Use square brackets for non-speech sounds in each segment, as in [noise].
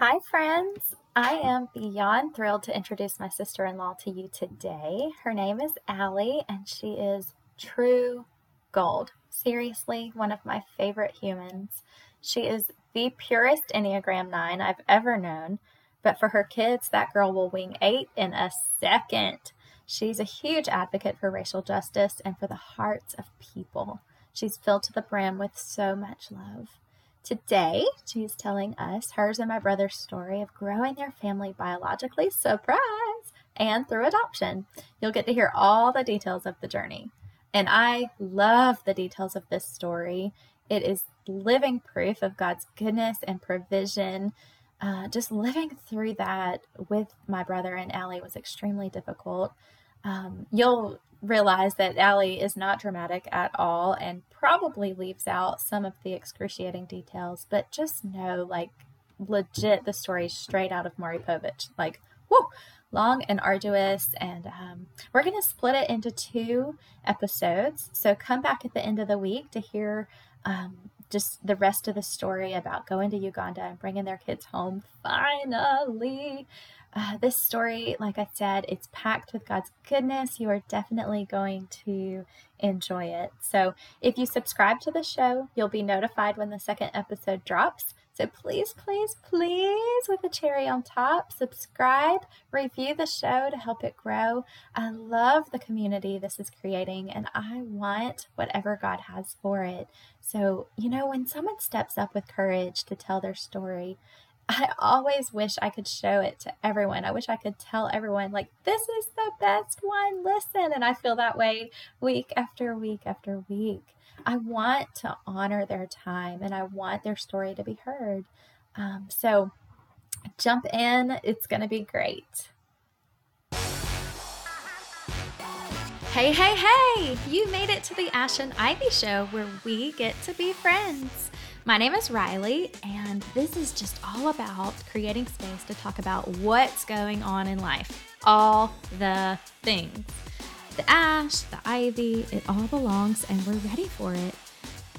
Hi, friends. I am beyond thrilled to introduce my sister in law to you today. Her name is Allie, and she is true gold. Seriously, one of my favorite humans. She is the purest Enneagram 9 I've ever known, but for her kids, that girl will wing eight in a second. She's a huge advocate for racial justice and for the hearts of people. She's filled to the brim with so much love. Today, she's telling us hers and my brother's story of growing their family biologically, surprise, and through adoption. You'll get to hear all the details of the journey. And I love the details of this story. It is living proof of God's goodness and provision. Uh, just living through that with my brother and Allie was extremely difficult. Um, you'll realize that Allie is not dramatic at all and probably leaves out some of the excruciating details, but just know, like, legit, the story straight out of Maury Povich. Like, whoa, long and arduous. And um, we're going to split it into two episodes. So come back at the end of the week to hear um, just the rest of the story about going to Uganda and bringing their kids home finally. Uh, this story, like I said, it's packed with God's goodness. You are definitely going to enjoy it. So, if you subscribe to the show, you'll be notified when the second episode drops. So, please, please, please, with a cherry on top, subscribe, review the show to help it grow. I love the community this is creating, and I want whatever God has for it. So, you know, when someone steps up with courage to tell their story, I always wish I could show it to everyone. I wish I could tell everyone, like, this is the best one, listen. And I feel that way week after week after week. I want to honor their time and I want their story to be heard. Um, so jump in, it's going to be great. Hey, hey, hey! You made it to the Ash and Ivy Show where we get to be friends. My name is Riley, and this is just all about creating space to talk about what's going on in life. All the things. The ash, the ivy, it all belongs, and we're ready for it.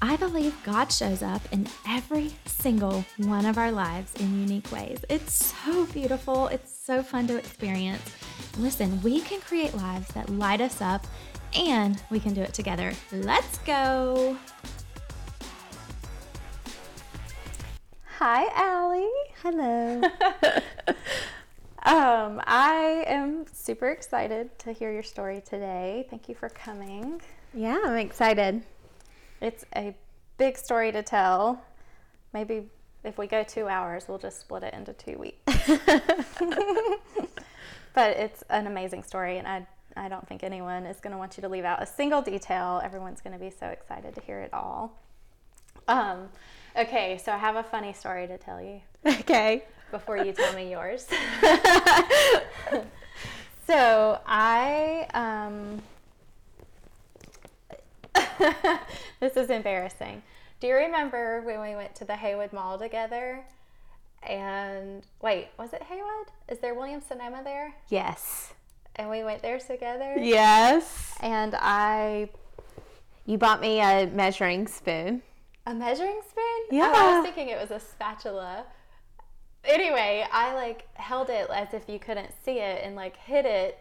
I believe God shows up in every single one of our lives in unique ways. It's so beautiful, it's so fun to experience. Listen, we can create lives that light us up, and we can do it together. Let's go! Hi, Allie. Hello. [laughs] um, I am super excited to hear your story today. Thank you for coming. Yeah, I'm excited. It's a big story to tell. Maybe if we go two hours, we'll just split it into two weeks. [laughs] but it's an amazing story, and I, I don't think anyone is going to want you to leave out a single detail. Everyone's going to be so excited to hear it all. Um, Okay, so I have a funny story to tell you. Okay. Before you tell me yours. [laughs] so I um [laughs] this is embarrassing. Do you remember when we went to the Haywood Mall together? And wait, was it Haywood? Is there Williams Sonoma there? Yes. And we went there together? Yes. And I You bought me a measuring spoon. A measuring spoon? Yeah. Oh, I was thinking it was a spatula. Anyway, I like held it as if you couldn't see it and like hid it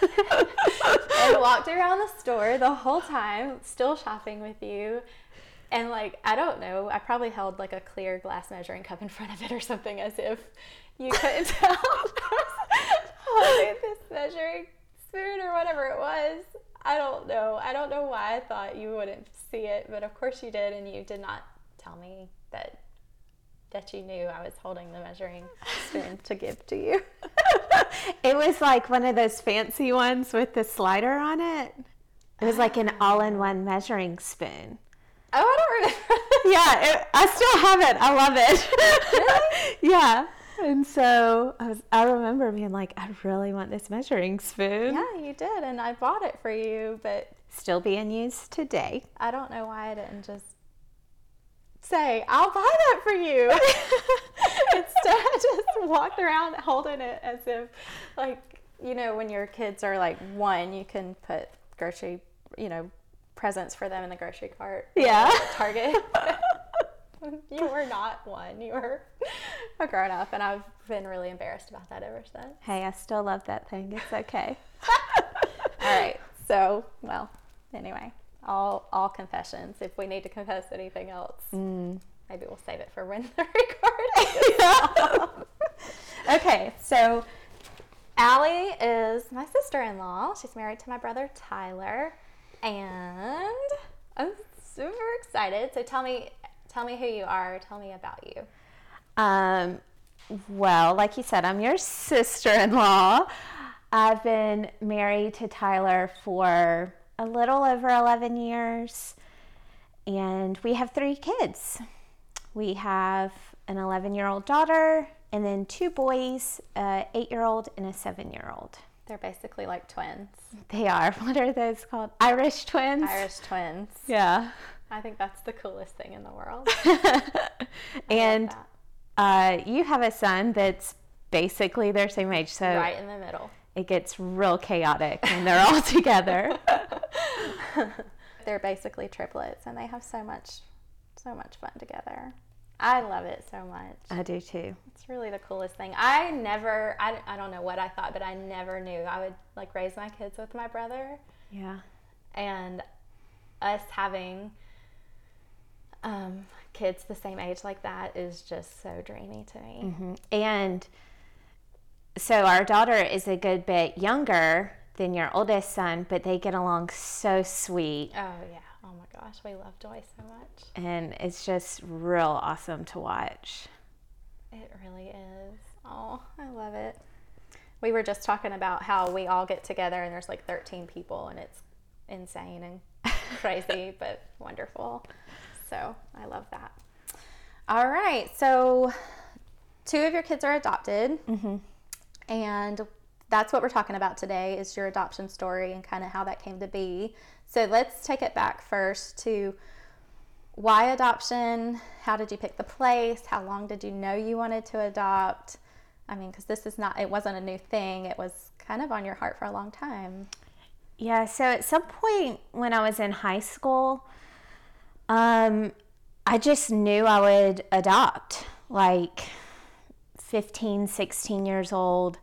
[laughs] and walked around the store the whole time, still shopping with you. And like, I don't know, I probably held like a clear glass measuring cup in front of it or something as if you couldn't tell [laughs] holding this measuring spoon or whatever it was. I don't know. I don't know why I thought you wouldn't see it, but of course you did, and you did not tell me that that you knew I was holding the measuring spoon to give to you. [laughs] it was like one of those fancy ones with the slider on it. It was like an all-in-one measuring spoon. Oh, I don't remember. [laughs] yeah, it, I still have it. I love it. Really? [laughs] yeah. And so I was I remember being like, I really want this measuring spoon. Yeah, you did, and I bought it for you, but still being used today. I don't know why I didn't just say, I'll buy that for you. [laughs] Instead, I just walked around holding it as if, like, you know, when your kids are like one, you can put grocery, you know, presents for them in the grocery cart. Yeah. Target. [laughs] [laughs] you were not one. You were a grown up, and I've been really embarrassed about that ever since. Hey, I still love that thing. It's okay. [laughs] All right. So, well, anyway, all all confessions. If we need to confess anything else, Mm. maybe we'll save it for when the [laughs] recording. okay, so Allie is my sister-in-law. She's married to my brother Tyler, and I'm super excited. So tell me, tell me who you are. Tell me about you. Um, well, like you said, I'm your sister in law. I've been married to Tyler for a little over 11 years, and we have three kids. We have an 11 year old daughter, and then two boys, an 8 year old and a 7 year old. They're basically like twins, They are, [laughs] what are those called? Irish twins? Irish twins. Yeah. I think that's the coolest thing in the world. [laughs] and uh, you have a son that's basically their same age, so right in the middle. it gets real chaotic when they're all [laughs] together. They're basically triplets, and they have so much, so much fun together. I love it so much. I do too. It's really the coolest thing. I never, I, I don't know what I thought, but I never knew I would like raise my kids with my brother, Yeah. and us having um, kids the same age like that is just so dreamy to me. Mhm. And so our daughter is a good bit younger than your oldest son, but they get along so sweet. Oh yeah. Oh my gosh, we love Joy so much. And it's just real awesome to watch. It really is. Oh, I love it. We were just talking about how we all get together and there's like 13 people and it's insane and [laughs] crazy, but wonderful. So I love that. All right. So two of your kids are adopted. Mm-hmm. And that's what we're talking about today is your adoption story and kind of how that came to be. So let's take it back first to why adoption? How did you pick the place? How long did you know you wanted to adopt? I mean, because this is not, it wasn't a new thing. It was kind of on your heart for a long time. Yeah, so at some point when I was in high school, um, I just knew I would adopt. Like 15, 16 years old,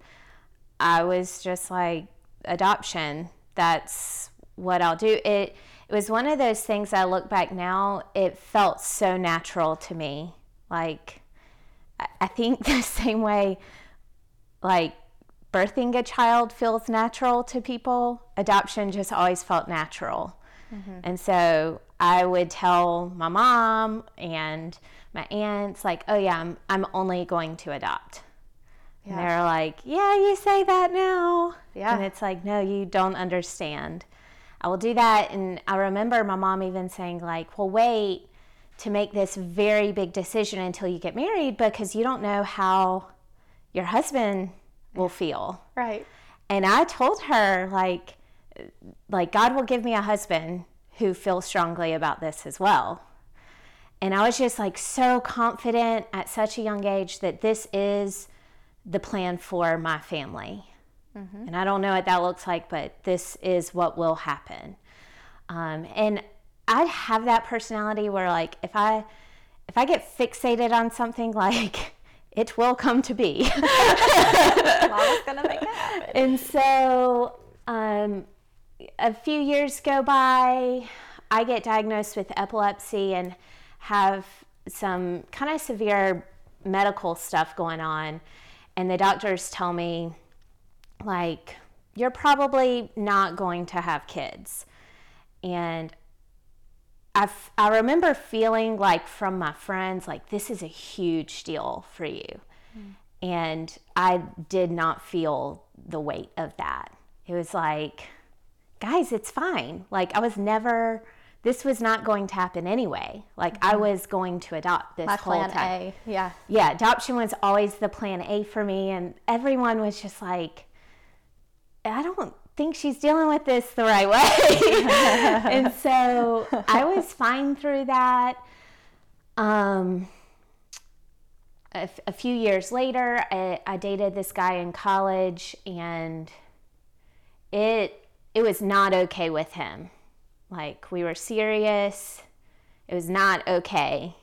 I was just like, adoption, that's what I'll do. It, it was one of those things I look back now, it felt so natural to me. Like, I- I think [laughs] the same way, like, birthing a child feels natural to people, adoption just always felt natural. And so I would tell my mom and my aunts, like, oh, yeah, I'm, I'm only going to adopt. And they're like, yeah, you say that now. Yeah. And it's like, no, you don't understand. I will do that. And I remember my mom even saying, like, well, wait to make this very big decision until you get married because you don't know how your husband will feel. Right. And I told her like like God will give me a husband who feel strongly about this as well. And I was just like so confident at such a young age that this is the plan for my family. And I don't know what that looks like, but this is what will happen. Um, and I have that personality where like if I if I get fixated on something [laughs] like it will come to be. [laughs] Mama's to make it [laughs] happen. And so um, a few years go by, I get diagnosed with epilepsy and have some kind of severe medical stuff going on. And the doctors tell me, like, you're probably not going to have kids. And I, f- I remember feeling like from my friends, like, this is a huge deal for you. Mm. And I did not feel the weight of that. It was like, guys, it's fine. Like, I was never, this was not going to happen anyway. Like, I was going to adopt this My whole plan time. A. Yeah. Yeah, adoption was always the plan A for me. And everyone was just like, I don't think she's dealing with this the right way. [laughs] and so I was [laughs] fine through that. Um, a, f- a few years later, I, I dated this guy in college, and it it was not okay with him. Like we were serious, it was not okay.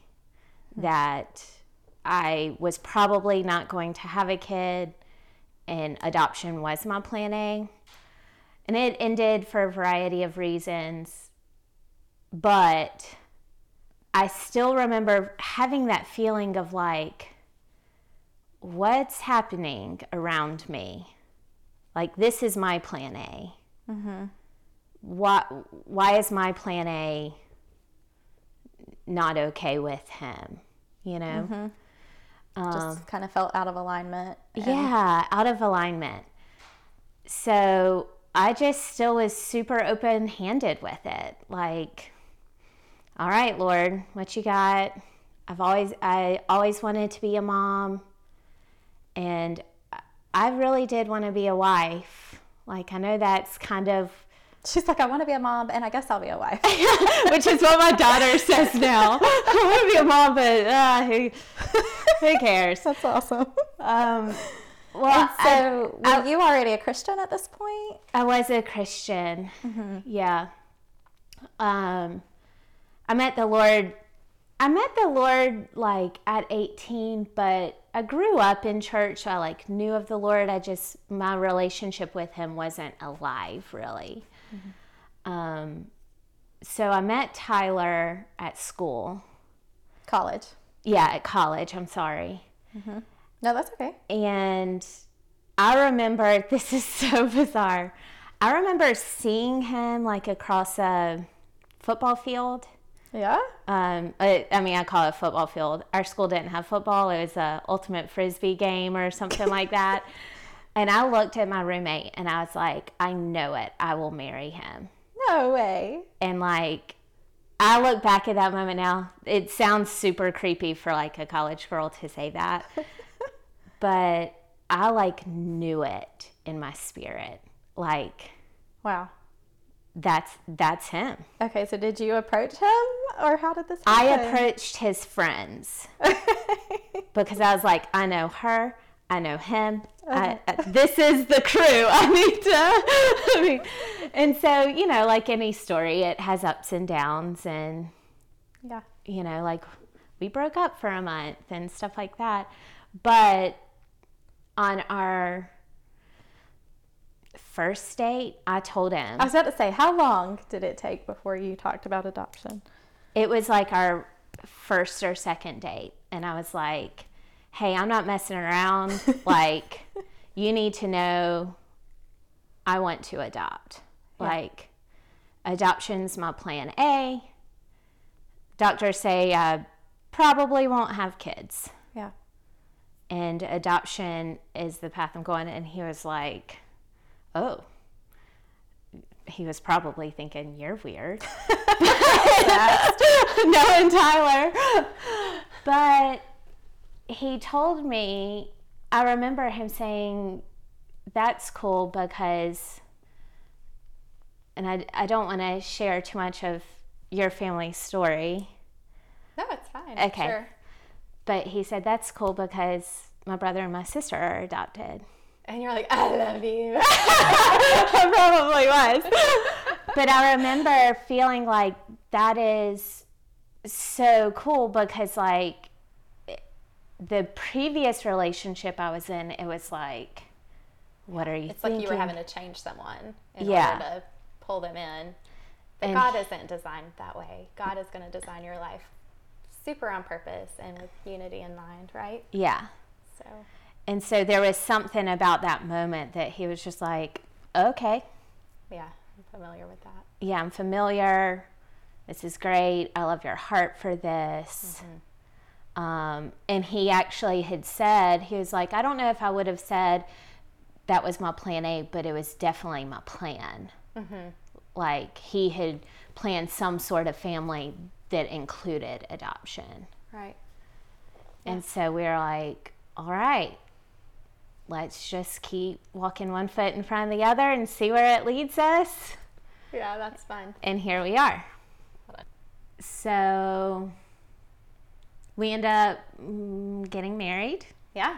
that I was probably not going to have a kid and adoption was my plan A. And it ended for a variety of reasons. But I still remember having that feeling of like, what's happening around me? Like, this is my plan A. Why, why is my plan A not okay with him? You know? Mm-hmm. Just um, kind of felt out of alignment. and- Yeah, out of alignment. So I just still was super open handed with it. Like, all right, Lord, what you got? I've always I always wanted to be a mom and I really did want to be a wife. Like I know that's kind of She's like, I want to be a mom, and I guess I'll be a wife. [laughs] which is what my daughter says now. [laughs] I want to be a mom, but uh, who, who cares? That's awesome. Um, well, I- So, were you already a Christian at this point? I was a Christian. Yeah. Um, I met the Lord. I met the Lord like at 18, but I grew up in church. I like knew of the Lord. I just, my relationship with Him wasn't alive really. Um, so I met Tyler at school. College. Yeah, at college. I'm sorry. No, that's okay. And I remember, [laughs] this is so bizarre. I remember seeing him like across a football field. Yeah. Um, I, I mean, I call it a football field. Our school didn't have football. It was a ultimate frisbee game or something like that. [laughs] And I looked at my roommate and I was like, I know it. I will marry him. No way. And like, I look back at that moment now. It sounds super creepy for like a college girl to say that. [laughs] but I like knew it in my spirit. Like Wow. that's that's him. Okay, so did you approach him, or how did this? I approached his friends [laughs] because I was like, I know her, I know him. I, uh-huh. I- this is the crew. I need to. I mean, and so you know, like any story, it has ups and downs, and yeah. you know, like we broke up for a month and stuff like that. But on our first date, I told him I was about to say, how long did it take before you talked about adoption? It was like our first or second date. And I was like, hey, I'm not messing around. [laughs] like, you need to know I want to adopt. Like, adoption's my plan A. Doctors say I probably won't have kids. Yeah. and adoption is the path I'm going. And he was like, oh. He was probably thinking, you're weird. [laughs] [laughs] Knowing Tyler. But he told me, I remember him saying, that's cool because, and I, I don't want to share too much of your family story. No, it's fine. Okay. Sure. But he said, that's cool because my brother and my sister are adopted. And you're like, I love you. I [laughs] probably was. but I remember feeling like that is so cool because, like, the previous relationship I was in, it was like, what are you It's thinking? like you were having to change someone in Yeah. order to pull them in. But And- God isn't designed that way. God is going to design your life super on purpose and with unity in mind, right? yeah. So, And so there was something about that moment that he was just like, okay, yeah, I'm familiar with that. yeah, I'm familiar. This is great. I love your heart for this. Um, and he actually had said, he was like, I don't know if I would have said that was my plan A, but it was definitely my plan. Like he had planned some sort of family that included adoption. Right. And so we were like, all right, let's just keep walking one foot in front of the other and see where it leads us. Yeah, that's fun. And here we are. So we end up mm, getting married. Yeah.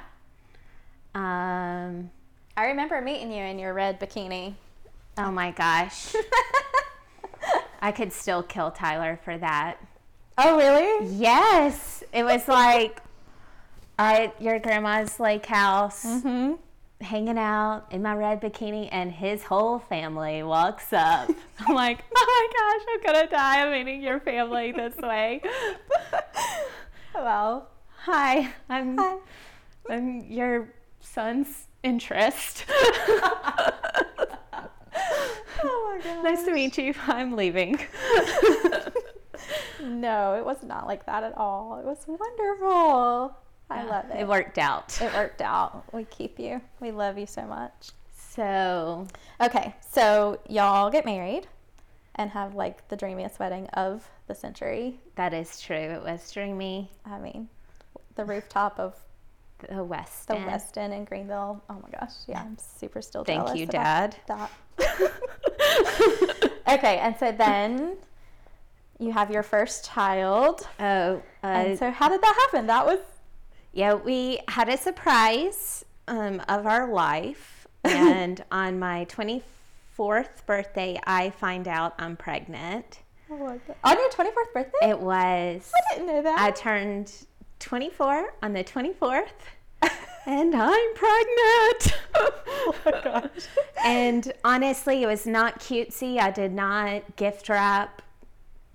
Um, I remember meeting you in your red bikini. oh my gosh. I could still kill Tyler for that. [laughs] Oh, really? Yes. It was like at your grandma's lake house, Mm-hmm. hanging out in my red bikini, and his whole family walks up. [laughs] I'm like, oh my gosh, I'm gonna die. I'm meeting your family this way. [laughs] Well, Hi, I'm hi. I'm your son's interest. [laughs] Oh my god. nice to meet you. I'm leaving. No, it was not like that at all. It was wonderful. I love it. It worked out. It worked out. We keep you. We love you so much. So Okay, so y'all get married and have like the dreamiest wedding of the century. that is true. It was dreamy. I mean, the rooftop of The West the End. West End in Greenville. Oh my gosh, yeah, I'm super still Thank jealous you, Dad. that. [laughs] okay, and so then you have your first child. Oh, uh, And so how did that happen? That was Yeah, we had a surprise um, of our life. [laughs] And on my 24th birthday, I find out I'm pregnant. oh my God. on your 24th birthday. It was, I didn't know that. I turned 24 on the 24th, [laughs] and I'm pregnant. oh my gosh. and honestly, it was not cutesy. I did not gift wrap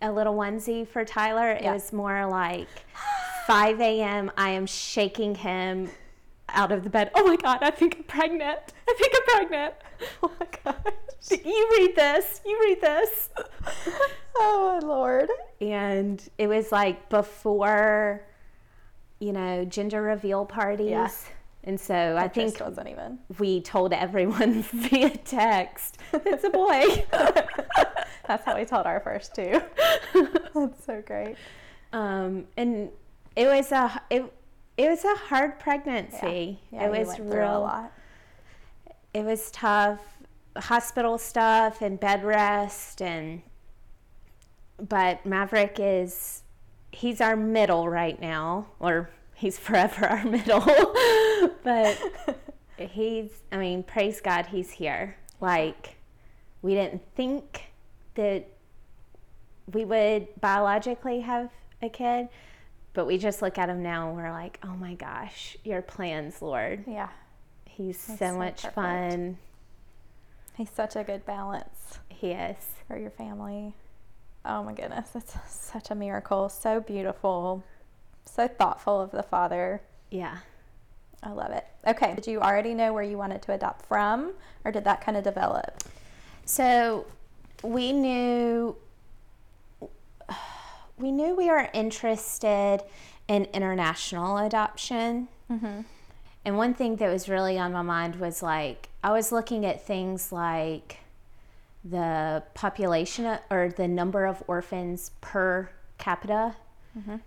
a little onesie for Tyler. It Yeah. was more like 5 a.m. I am shaking him out of the bed. Oh my God, I think I'm pregnant. I think I'm pregnant. [laughs] Oh my gosh. You read this. You read this. [laughs] Oh my lord. And it was like before, you know, gender reveal parties. Yeah. And so I think wasn't even. we told everyone [laughs] via text, it's a boy. That's how we told our first two. [laughs] That's so great. um, and it was a it, it was a hard pregnancy. Yeah, it was went real. a lot. It was tough, hospital stuff and bed rest and. But Maverick is, he's our middle right now, or he's [laughs] forever our middle. [laughs] but he's, I mean, praise God, he's here. Like, we didn't think that we would biologically have a kid, but we just look at him now and we're like, oh my gosh, your plans, Lord. Yeah. He's so so much perfect. fun. He's such a good balance He is. for your family. Oh my goodness. It's [laughs] such a miracle. So beautiful. So thoughtful of the father. Yeah. I love it. Okay. Did you already know where you wanted to adopt from, or did that kind of develop? So we knew we knew we were interested in international adoption. Mm-hmm. And one thing that was really on my mind was like I was looking at things like the population or the number of orphans per capita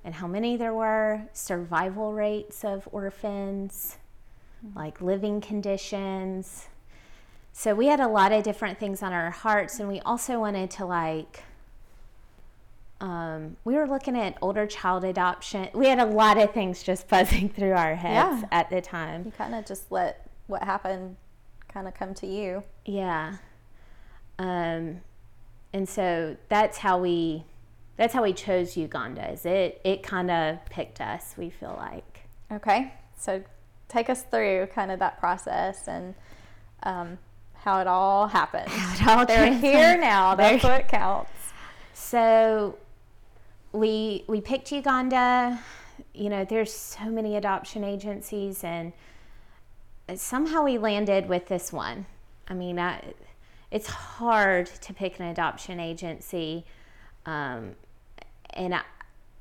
and how many there were, survival rates of orphans, like living conditions. So we had a lot of different things on our hearts, and we also wanted to like. Um, we were looking at older child adoption. We had a lot of things just [laughs] buzzing through our heads Yeah. at the time. You kind of just let what happened kind of come to you. Yeah. Um, and so that's how we that's how we chose Uganda. Is it it kind of picked us. We feel like Okay. So take us through kind of that process and um, how it all happened. it all They're here now. [laughs] That's They're- what counts. So we we picked Uganda. You know, there's so many adoption agencies, and somehow we landed with this one. I mean, I, it's hard to pick an adoption agency, um, and I,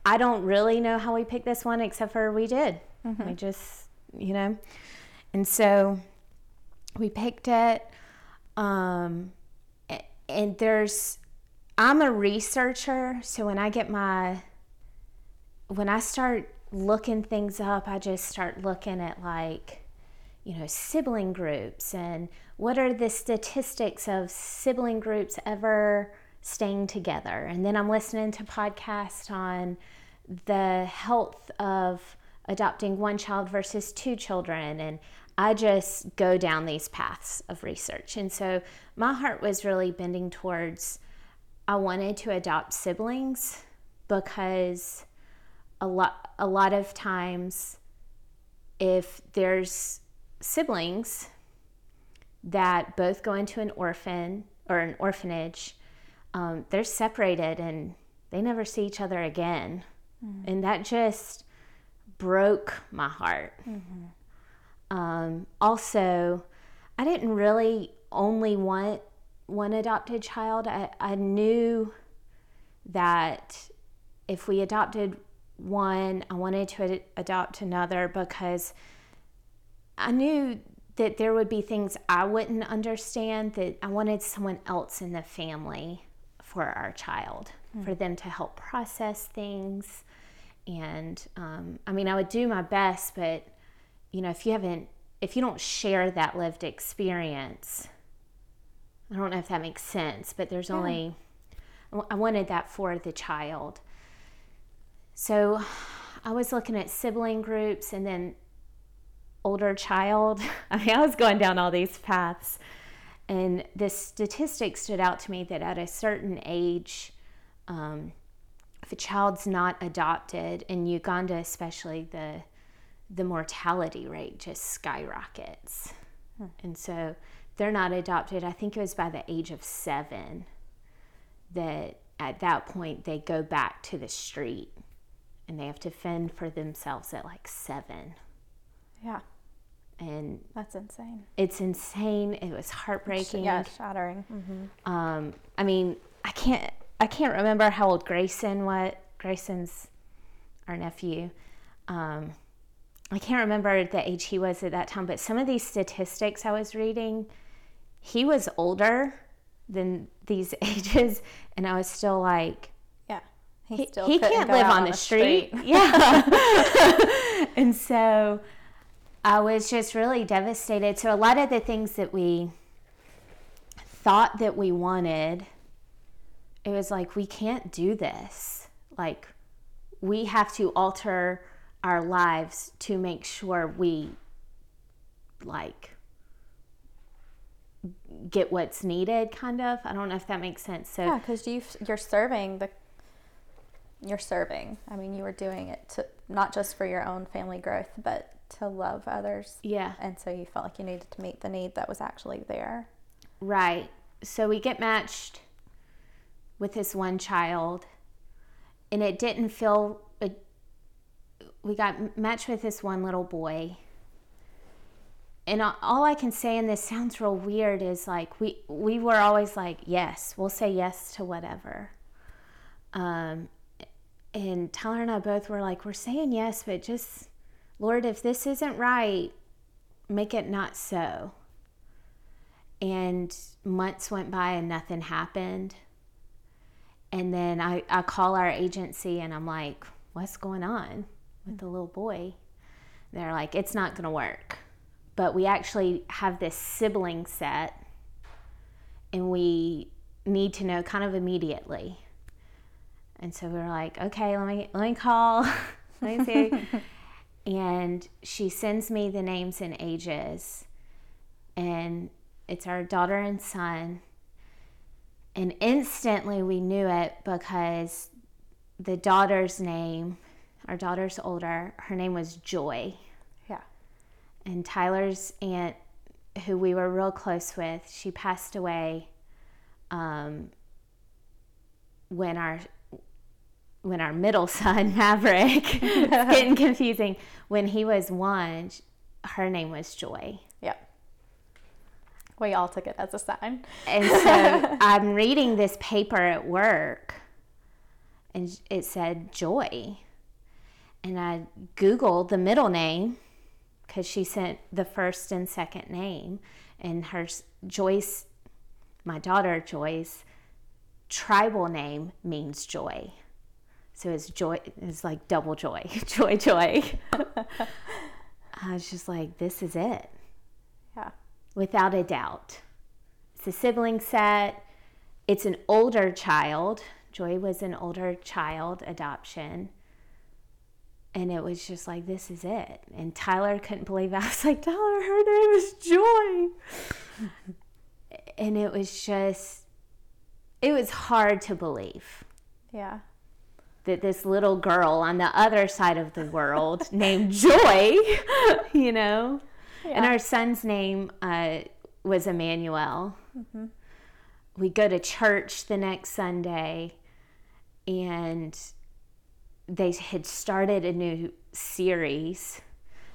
I don't really know how we picked this one, except for we did. We just, you know, and so we picked it. Um, and there's I'm a researcher, so when I get my when I start looking things up, I just start looking at like you know, sibling groups and what are the statistics of sibling groups ever staying together. And then I'm listening to podcasts on the health of adopting one child versus two children and I just go down these paths of research. And so my heart was really bending towards I wanted to adopt siblings because a lot a lot of times if there's siblings that both go into an orphan or an orphanage, um, they're separated and they never see each other again. Mm-hmm. And that just broke my heart. Mm-hmm. Um, also, I didn't really only want one adopted child. I, I knew that if we adopted one, I wanted to ad- adopt another because I knew that there would be things I wouldn't understand, that I wanted someone else in the family for our child, mm. for them to help process things. And um, I mean, I would do my best, but you know, if you haven't, if you don't share that lived experience, I don't know if that makes sense, but there's yeah. only, I wanted that for the child. So I was looking at sibling groups and then older child. [laughs] I mean, I was going down all these paths. And this statistic stood out to me that at a certain age, um, if a child's not adopted, in Uganda especially, the the mortality rate just skyrockets. Hmm. And so they're not adopted. I think it was by the age of seven that at that point they go back to the street and they have to fend for themselves at like seven. Yeah. And that's insane. It's insane. It was heartbreaking. Yeah, shattering. Mm-hmm. Um, I mean, I can't. I can't remember how old Grayson. What Grayson's our nephew. Um, I can't remember the age he was at that time, but some of these statistics I was reading, he was older than these [laughs] ages, and I was still like, yeah, he, he, he can't live on, on the, the street. street. Yeah, [laughs] [laughs] and so I was just really devastated. So, a lot of the things that we thought that we wanted, it was like, we can't do this. Like, we have to alter our lives to make sure we, like, get what's needed kind of i don't know if that makes sense so yeah because you you're serving the you're serving i mean you were doing it to not just for your own family growth but to love others. Yeah. And so you felt like you needed to meet the need that was actually there. Right. So we get matched with this one child, and it didn't feel. We got matched with this one little boy. And all I can say, and this sounds real weird, is like we we were always like, yes, we'll say yes to whatever. Um, and Tyler and I both were like, we're saying yes, but just Lord, if this isn't right, make it not so. And months went by and nothing happened. And then I, I call our agency and I'm like, what's going on with the little boy? They're like, it's not going to work. But we actually have this sibling set and we need to know kind of immediately. And so we are like, okay, let me let me call. [laughs] let me see. [laughs] and she sends me the names and ages and it's our daughter and son and instantly we knew it because the daughter's name our daughter's older her name was joy yeah and tyler's aunt who we were real close with she passed away um, when our when our middle [laughs] son Maverick, [laughs] getting confusing. When he was one, her name was Joy. Yep. We all took it as a sign. And so [laughs] I'm reading this paper at work, and it said Joy, and I googled the middle name because she sent the first and second name, and her Joyce, my daughter Joyce, tribal name means joy. So it's joy, it's like double joy, [laughs] joy, joy. [laughs] I was just like, this is it. Yeah. Without a doubt. It's a sibling set. It's an older child. Joy was an older child adoption. And it was just like, this is it. And Tyler couldn't believe it. [laughs] I was like, Tyler, her name is Joy. and it was just, it was hard to believe. Yeah. that this little girl on the other side of the world [laughs] named Joy, [laughs] you know, and our son's name uh, was Emmanuel. We go to church the next Sunday, and they had started a new series.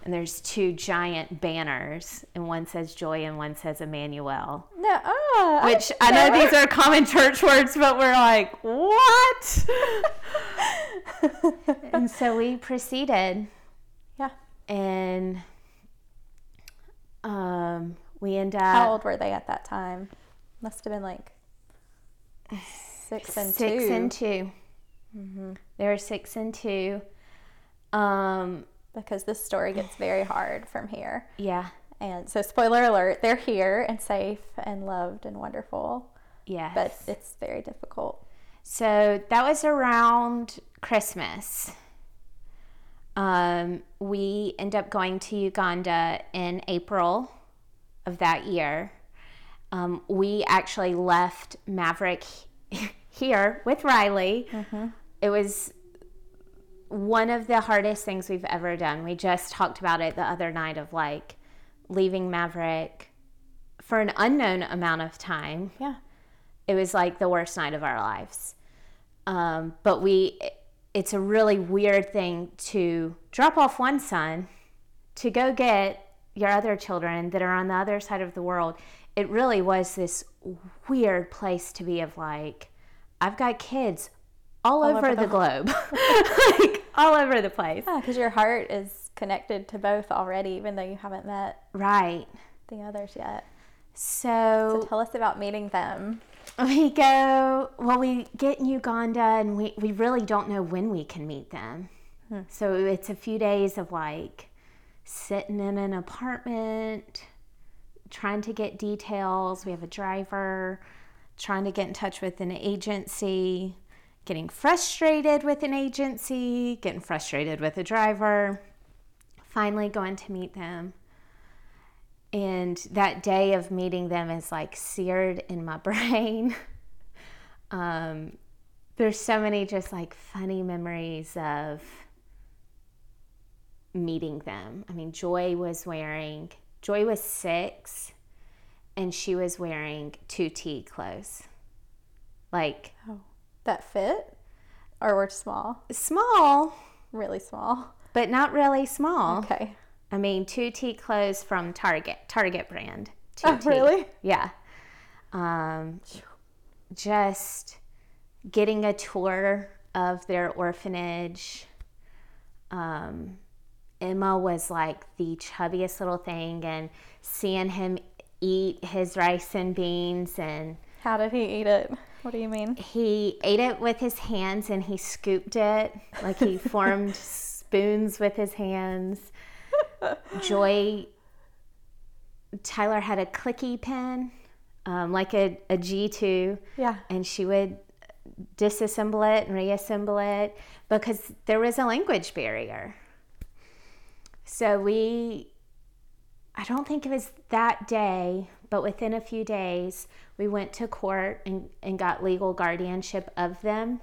And there's two giant banners, and one says Joy and one says Emmanuel. No, oh, Which I know these are common church words, but we're like, what? [laughs] and so we proceeded, Yeah. and um, we end up How old were they at that time? Must have been like six and six two. and 2 They were six and two. Um, because this story gets very [sighs] hard from here. yeah, And so, spoiler alert, they're here and safe and loved and wonderful, yeah. but it's very difficult. So that was around Christmas. Um, we end up going to Uganda in April of that year. Um, we actually left Maverick [laughs] here with Riley. It was one of the hardest things we've ever done. We just talked about it the other night of like leaving Maverick for an unknown amount of time Yeah. it was like the worst night of our lives. Um, but we, it's a really weird thing to drop off one son to go get your other children that are on the other side of the world. It really was this weird place to be of like, I've got kids all, over, over the, the- globe, [laughs] like all over the place. Yeah, because your heart is connected to both already, even though you haven't met Right. the others yet. So, So, tell us about meeting them. we go well we get in uganda and we, we really don't know when we can meet them hmm. so it's a few days of like sitting in an apartment trying to get details we have a driver trying to get in touch with an agency getting frustrated with an agency getting frustrated with a driver finally going to meet them and that day of meeting them is like seared in my [laughs] brain. um, there's so many just like funny memories of meeting them. I mean, Joy was wearing, Joy was six and she was wearing two T clothes. Like That fit? Or were small? small, Really small. but not really small. Okay. I mean, two T clothes from Target, Target brand. Oh, 2T. really? Yeah. Um, just getting a tour of their orphanage. Um, Emma was like the chubbiest little thing, and seeing him eat his rice and beans, and How did he eat it? What do you mean? he ate it with his hands and he scooped it like he [laughs] formed spoons with his hands. Joy, Tyler had a clicky pen, um, like a, a G2, Yeah. and she would disassemble it and reassemble it because there was a language barrier. So we, I don't think it was that day, but within a few days, we went to court and, and got legal guardianship of them.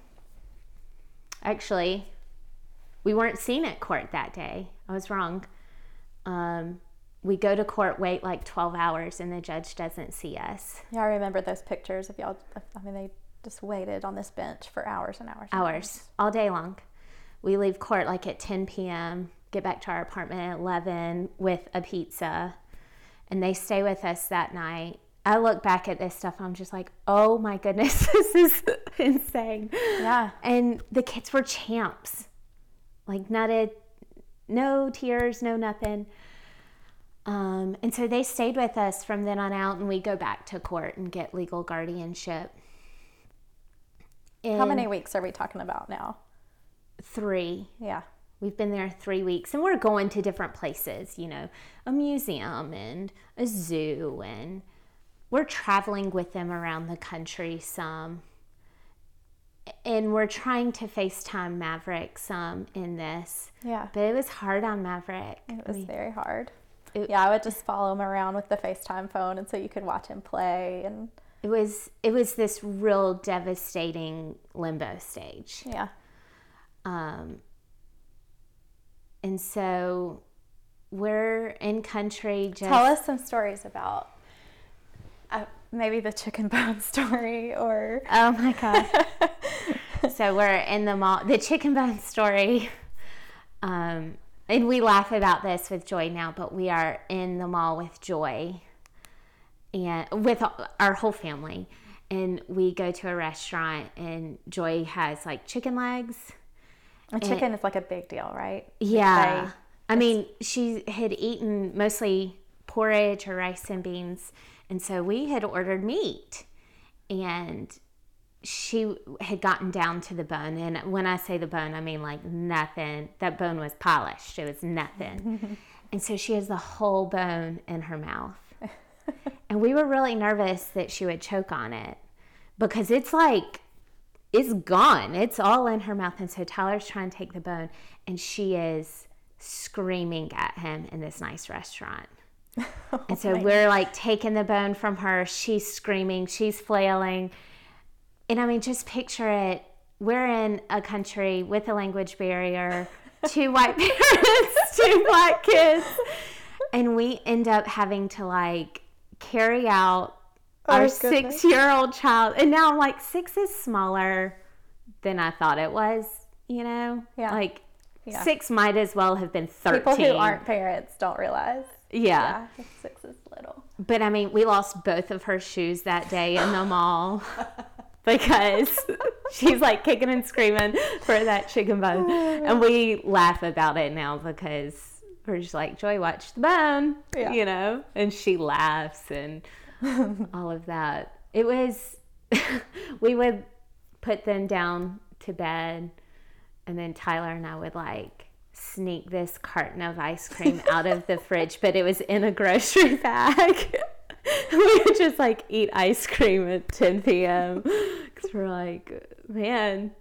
Actually, we weren't seen at court that day. I was wrong. Um, we go to court, wait like 12 hours, and the judge doesn't see us. Yeah, I remember those pictures of y'all. I mean, they just waited on this bench for hours and hours. and hours all day long. We leave court like at 10 p.m., get back to our apartment at 11 with a pizza, and they stay with us that night. I look back at this stuff, I'm just like, oh my goodness, [laughs] this is insane. Yeah. And the kids were champs, like nutted, no tears, no nothing. Um, and so they stayed with us from then on out, and we go back to court and get legal guardianship. How many weeks are we talking about now? Three. Yeah. We've been there three weeks and we're going to different places, you know, a museum and a zoo, and we're traveling with them around the country some. And we're trying to FaceTime Maverick some in this, Yeah. but it was hard on Maverick. It was We- very hard. It- yeah, I would just follow him around with the FaceTime phone, and so you could watch him play. And it was it was this real devastating limbo stage. yeah, Um, and so we're in country just Tell us some stories about uh, maybe the chicken bone [laughs] story or. Oh my god. [laughs] so we're in the mall. The chicken bone story. Um, and we laugh about this with Joy now, but we are in the mall with Joy and with our whole family. And we go to a restaurant, and Joy has like chicken legs. And chicken is like a big deal, right? Yeah. They- I mean, she had eaten mostly porridge or rice and beans. And so we had ordered meat. And she had gotten down to the bone. And when I say the bone, I mean like nothing. That bone was polished, it was nothing. [laughs] and so she has the whole bone in her mouth. and we were really nervous that she would choke on it because it's like it's gone. It's all in her mouth. And so Tyler's trying to take the bone, and she is screaming at him in this nice restaurant. [laughs] and so we're like taking the bone from her. She's screaming, she's flailing. And I mean, just picture it. We're in a country with a language barrier, [laughs] two white parents, two black kids. And we end up having to like carry out Oh, our Oh, goodness. six year old child. And now I'm like, six is smaller than I thought it was, you know? Yeah. Like, Yeah. six might as well have been 13. People who aren't parents don't realize. Yeah. Yeah, six is little. But I mean, we lost both of her shoes that day in the mall [laughs] because [laughs] she's like kicking and screaming for that chicken bone. [sighs] And we laugh about it now because we're just like, Joy, watch the bone, Yeah. you know? And she laughs and [laughs] all of that. It was, [laughs] we would put them down to bed and then Tyler and I would like sneak this carton of ice cream [laughs] out of the fridge, but it was in a grocery bag. we would just like eat ice cream at 10 p.m. because we're like, man,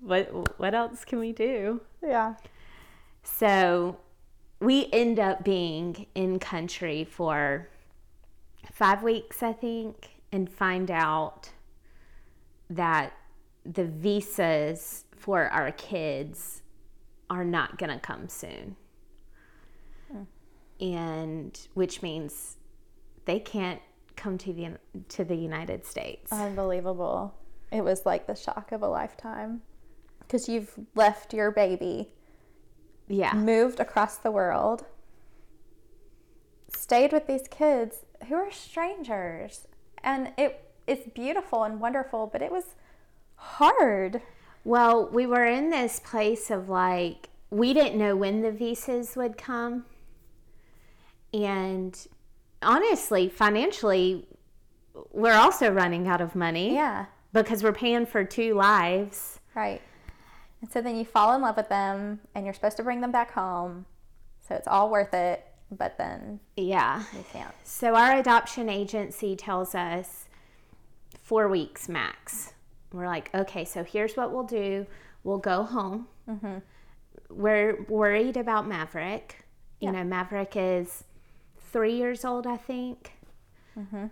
what what else can we do? Yeah. So we end up being in country for five weeks, I think, and find out that the visas for our kids are not going to come soon. Hmm. And which means they can't come to the to the United States. Unbelievable. It was like the shock of a lifetime. Because you've left your baby, yeah. moved across the world, stayed with these kids who are strangers. And it it's beautiful and wonderful, but it was hard. Well, we were in this place of like, we didn't know when the visas would come. And honestly, financially, we're also running out of money Yeah. because we're paying for two lives. Right. And so then you fall in love with them and you're supposed to bring them back home. So it's all worth it, but then Yeah. you can't. So our adoption agency tells us four weeks max. We're like, okay, so here's what we'll do. We'll go home. We're worried about Maverick. You know, Maverick is three years old, I think.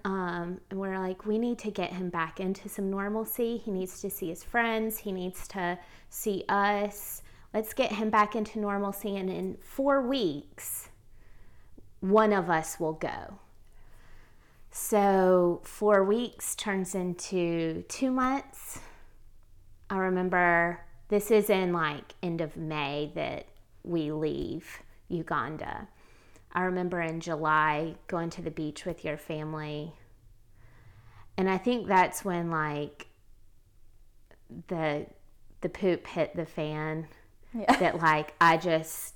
Um, and we're like, we need to get him back into some normalcy. He needs to see his friends. He needs to see us. Let's get him back into normalcy. And in four weeks, one of us will go. So four weeks turns into two months. I remember this is in like end of May that we leave Uganda. I remember in July going to the beach with your family. And I think that's when like the the poop hit the fan Yeah. that like I just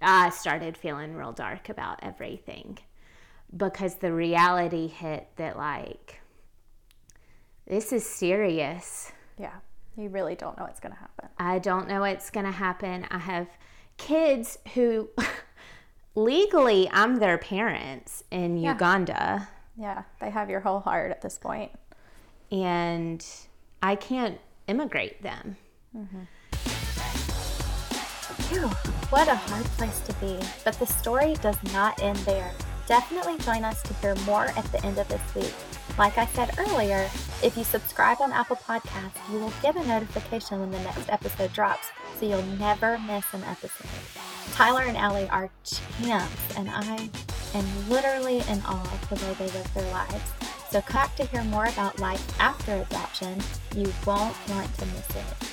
I started feeling real dark about everything because the reality hit that like this is serious. Yeah. You really don't know what's going to happen. I don't know what's going to happen. I have kids who [laughs] legally I'm their parents in Yeah. Uganda Yeah. They have your whole heart at this point. and I can't immigrate them. Mm-hmm. Phew, what a hard place to be. But the story does not end there. Definitely join us to hear more at the end of this week. Like I said earlier, if you subscribe on Apple Podcasts, you will get a notification when the next episode drops, so you'll never miss an episode. Tyler and Allie are champs, and I am literally in awe of the way they live their lives. So, come back to hear more about life after adoption. You won't want to miss it.